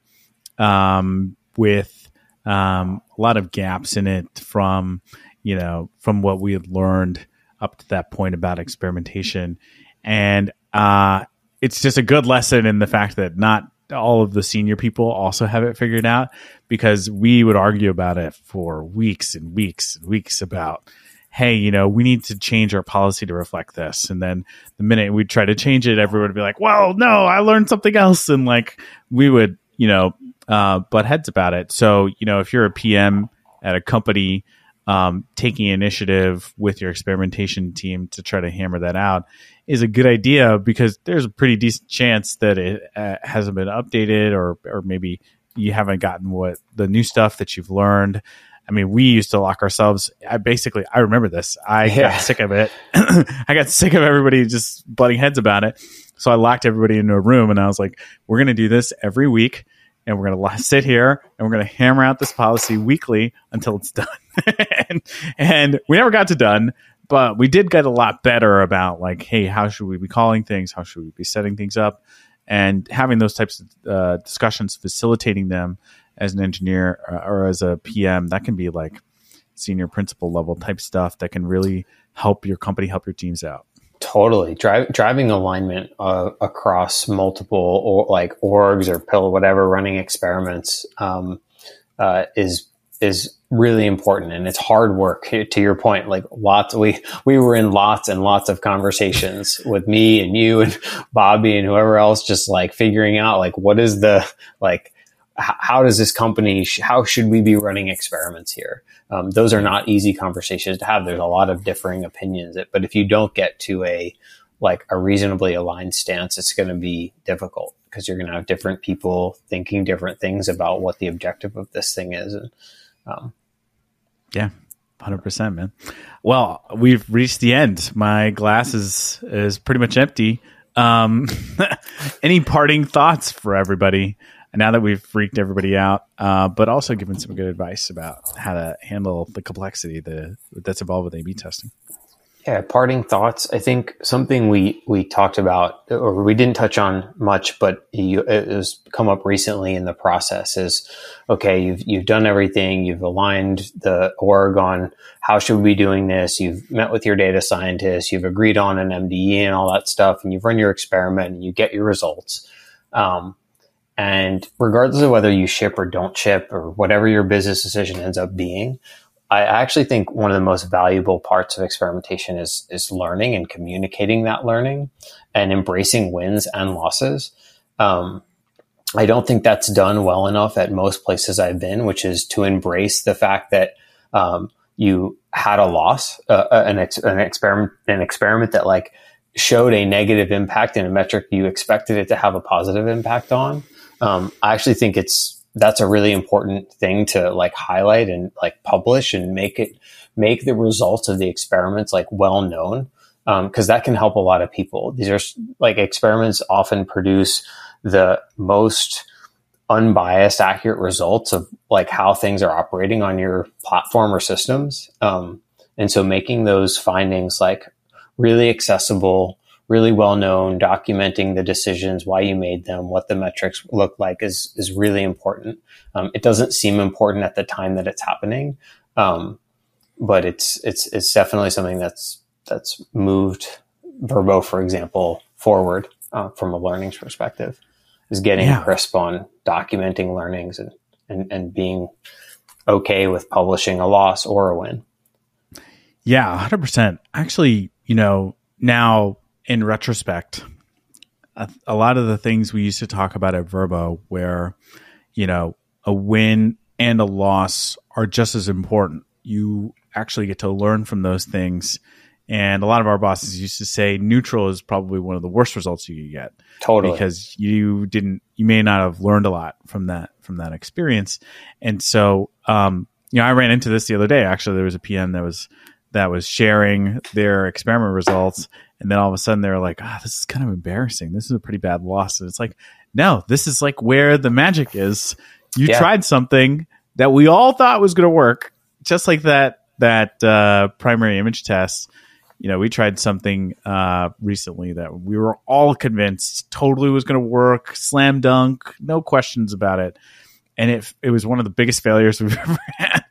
A: um, with um, a lot of gaps in it from you know from what we had learned up to that point about experimentation. And uh, it's just a good lesson in the fact that not all of the senior people also have it figured out because we would argue about it for weeks and weeks and weeks about hey, you know, we need to change our policy to reflect this. And then the minute we try to change it, everyone would be like, well, no, I learned something else. And like we would, you know, uh, butt heads about it. So, you know, if you're a PM at a company, um, taking initiative with your experimentation team to try to hammer that out is a good idea because there's a pretty decent chance that it uh, hasn't been updated or, or maybe you haven't gotten what the new stuff that you've learned. I mean, we used to lock ourselves. I basically, I remember this. I yeah. got sick of it. I got sick of everybody just butting heads about it. So I locked everybody into a room and I was like, we're going to do this every week and we're going to sit here and we're going to hammer out this policy weekly until it's done. and, and we never got to done, but we did get a lot better about like, hey, how should we be calling things? How should we be setting things up? And having those types of uh, discussions, facilitating them as an engineer uh, or as a PM, that can be like senior principal level type stuff that can really help your company, help your teams out.
B: Totally, Dri- driving alignment uh, across multiple or like orgs or pill whatever running experiments um, uh, is is really important and it's hard work. To your point, like lots we we were in lots and lots of conversations with me and you and Bobby and whoever else, just like figuring out like what is the like how does this company, how should we be running experiments here? Um, those are not easy conversations to have. There's a lot of differing opinions, but if you don't get to a, like a reasonably aligned stance, it's going to be difficult because you're going to have different people thinking different things about what the objective of this thing is. And, um,
A: yeah, hundred percent, man. Well, we've reached the end. My glass is is pretty much empty. Um, any parting thoughts for everybody? Now that we've freaked everybody out, uh, but also given some good advice about how to handle the complexity the, that's involved with A/B testing.
B: Yeah, parting thoughts. I think something we we talked about or we didn't touch on much, but you, it has come up recently in the process. Is okay. You've you've done everything. You've aligned the org on how should we be doing this. You've met with your data scientists. You've agreed on an MDE and all that stuff, and you've run your experiment and you get your results. Um, and regardless of whether you ship or don't ship or whatever your business decision ends up being, I actually think one of the most valuable parts of experimentation is, is learning and communicating that learning and embracing wins and losses. Um, I don't think that's done well enough at most places I've been, which is to embrace the fact that um, you had a loss, uh, uh, an, ex- an experiment, an experiment that like showed a negative impact in a metric you expected it to have a positive impact on. Um, I actually think it's that's a really important thing to like highlight and like publish and make it make the results of the experiments like well known because um, that can help a lot of people. These are like experiments often produce the most unbiased, accurate results of like how things are operating on your platform or systems. Um, and so making those findings like really accessible, really well known, documenting the decisions, why you made them, what the metrics look like is, is really important. Um, it doesn't seem important at the time that it's happening. Um, but it's, it's, it's definitely something that's, that's moved Vrbo, for example, forward uh, from a learnings perspective is getting yeah. crisp on documenting learnings and, and, and being okay with publishing a loss or a win.
A: Yeah, 100%. Actually, you know, now in retrospect, a, a, lot of the things we used to talk about at Vrbo, where, you know, a win and a loss are just as important. You actually get to learn from those things and a lot of our bosses used to say neutral is probably one of the worst results you could get.
B: Totally.
A: Because you didn't, you may not have learned a lot from that, from that experience. And so, um, you know, I ran into this the other day. Actually, there was a PM that was, that was sharing their experiment results. And then all of a sudden they're like, ah, oh, this is kind of embarrassing. This is a pretty bad loss. And it's like, no, this is like where the magic is. You yeah. tried something that we all thought was going to work, just like that, that, uh, primary image test you know, we tried something uh, recently that we were all convinced totally was going to work, slam dunk, no questions about it, and it it was one of the biggest failures we've ever had.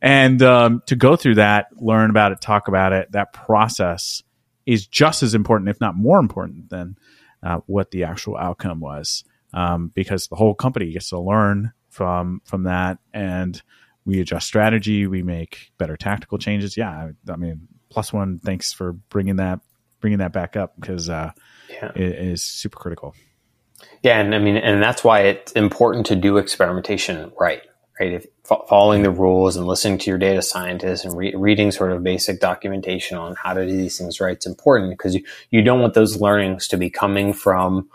A: And um, to go through that, learn about it, talk about it, that process is just as important, if not more important, than uh, what the actual outcome was, um, because the whole company gets to learn from from that and we adjust strategy, we make better tactical changes. Yeah, I, I mean, plus one. Thanks for bringing that bringing that back up because uh, yeah. it is super critical.
B: Yeah, and I mean, and that's why it's important to do experimentation right. Right, if following the rules and listening to your data scientists and re- reading sort of basic documentation on how to do these things right, it's important because you, you don't want those learnings to be coming from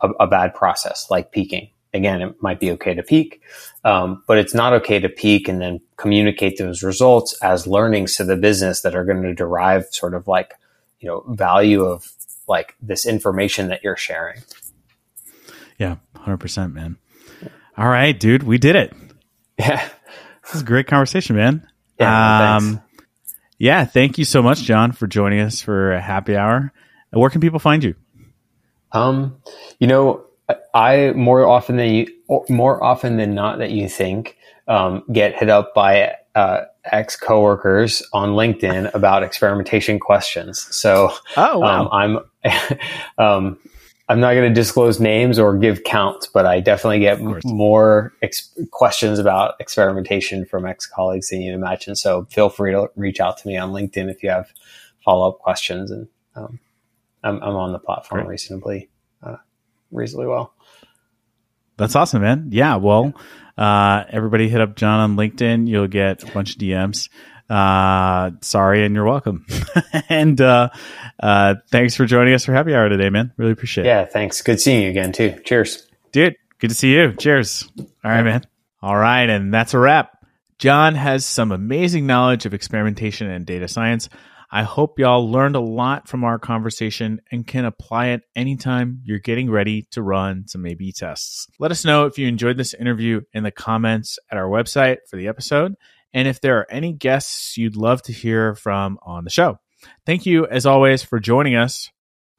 B: a, a bad process like peeking again, it might be okay to peek, um, but it's not okay to peek and then communicate those results as learnings to the business that are going to derive sort of like, you know, value of like this information that you're sharing.
A: Yeah, 100%, man. All right, dude, we did it.
B: Yeah.
A: This is a great conversation, man. Yeah, um, yeah, thank you so much, John, for joining us for a happy hour. Where can people find you?
B: Um, you know, I more often than you, more often than not that you think, um, get hit up by uh, ex coworkers on LinkedIn about experimentation questions. So,
A: oh, wow.
B: um, I'm, um, I'm not going to disclose names or give counts, but I definitely get more ex- questions about experimentation from ex colleagues than you imagine. So feel free to reach out to me on LinkedIn if you have follow up questions. And um, I'm, I'm, on the platform Great. reasonably reasonably well.
A: That's awesome, man. Yeah. Well, uh, everybody hit up John on LinkedIn. You'll get a bunch of DMs. Uh, sorry, and you're welcome. and uh, uh, thanks for joining us for happy hour today, man. Really appreciate
B: it. Yeah, thanks. Good seeing you again, too. Cheers.
A: Dude, good to see you. Cheers. All right, man. All right. And that's a wrap. John has some amazing knowledge of experimentation and data science. I hope y'all learned a lot from our conversation and can apply it anytime you're getting ready to run some A B tests. Let us know if you enjoyed this interview in the comments at our website for the episode and if there are any guests you'd love to hear from on the show. Thank you, as always, for joining us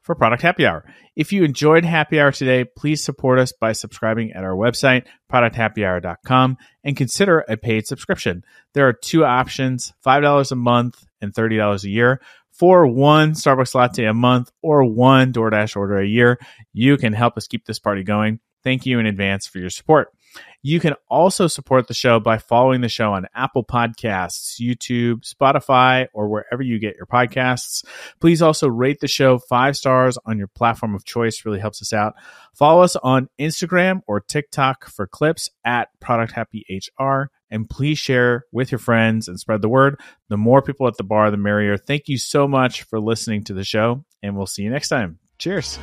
A: for Product Happy Hour. If you enjoyed Happy Hour today, please support us by subscribing at our website, producthappyhour.com, and consider a paid subscription. There are two options $5 a month and $30 a year. For one Starbucks latte a month or one DoorDash order a year, you can help us keep this party going. Thank you in advance for your support. You can also support the show by following the show on Apple Podcasts, YouTube, Spotify, or wherever you get your podcasts. Please also rate the show five stars on your platform of choice, really helps us out. Follow us on Instagram or TikTok for clips at Product Happy HR. And please share with your friends and spread the word. The more people at the bar, the merrier. Thank you so much for listening to the show, and we'll see you next time. Cheers.